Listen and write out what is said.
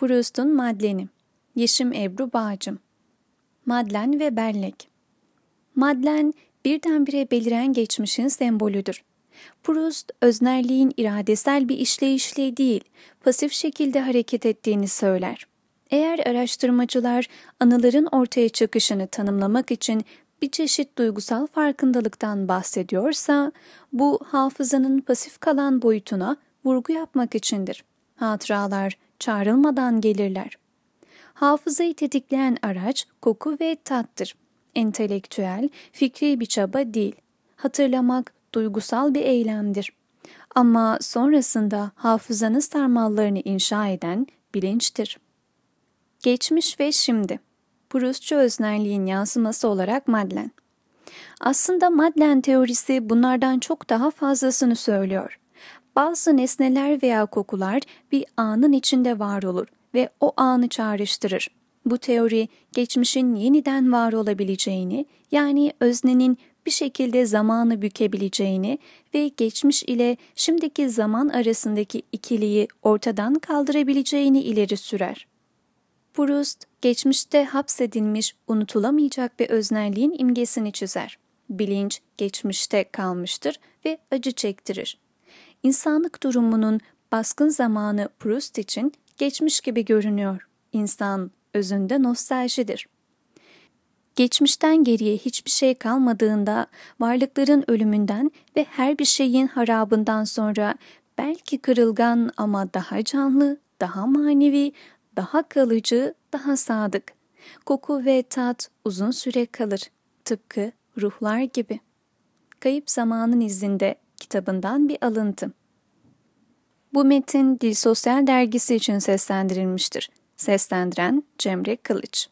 Proust'un Madlen'i Yeşim Ebru Bağcım Madlen ve Bellek Madlen birdenbire beliren geçmişin sembolüdür. Proust, öznerliğin iradesel bir işleyişle değil, pasif şekilde hareket ettiğini söyler. Eğer araştırmacılar anıların ortaya çıkışını tanımlamak için bir çeşit duygusal farkındalıktan bahsediyorsa, bu hafızanın pasif kalan boyutuna vurgu yapmak içindir. Hatıralar çağrılmadan gelirler. Hafızayı tetikleyen araç koku ve tattır. Entelektüel, fikri bir çaba değil. Hatırlamak duygusal bir eylemdir. Ama sonrasında hafızanın sarmallarını inşa eden bilinçtir. Geçmiş ve şimdi. Proustçu öznerliğin yansıması olarak Madlen. Aslında Madlen teorisi bunlardan çok daha fazlasını söylüyor. Bazı nesneler veya kokular bir anın içinde var olur ve o anı çağrıştırır. Bu teori geçmişin yeniden var olabileceğini, yani öznenin bir şekilde zamanı bükebileceğini ve geçmiş ile şimdiki zaman arasındaki ikiliyi ortadan kaldırabileceğini ileri sürer. Proust, geçmişte hapsedilmiş, unutulamayacak bir öznerliğin imgesini çizer. Bilinç geçmişte kalmıştır ve acı çektirir. İnsanlık durumunun baskın zamanı Proust için geçmiş gibi görünüyor. İnsan özünde nostaljidir. Geçmişten geriye hiçbir şey kalmadığında varlıkların ölümünden ve her bir şeyin harabından sonra belki kırılgan ama daha canlı, daha manevi, daha kalıcı, daha sadık. Koku ve tat uzun süre kalır. Tıpkı ruhlar gibi. Kayıp Zamanın izinde kitabından bir alıntı. Bu metin Dil Sosyal Dergisi için seslendirilmiştir. Seslendiren Cemre Kılıç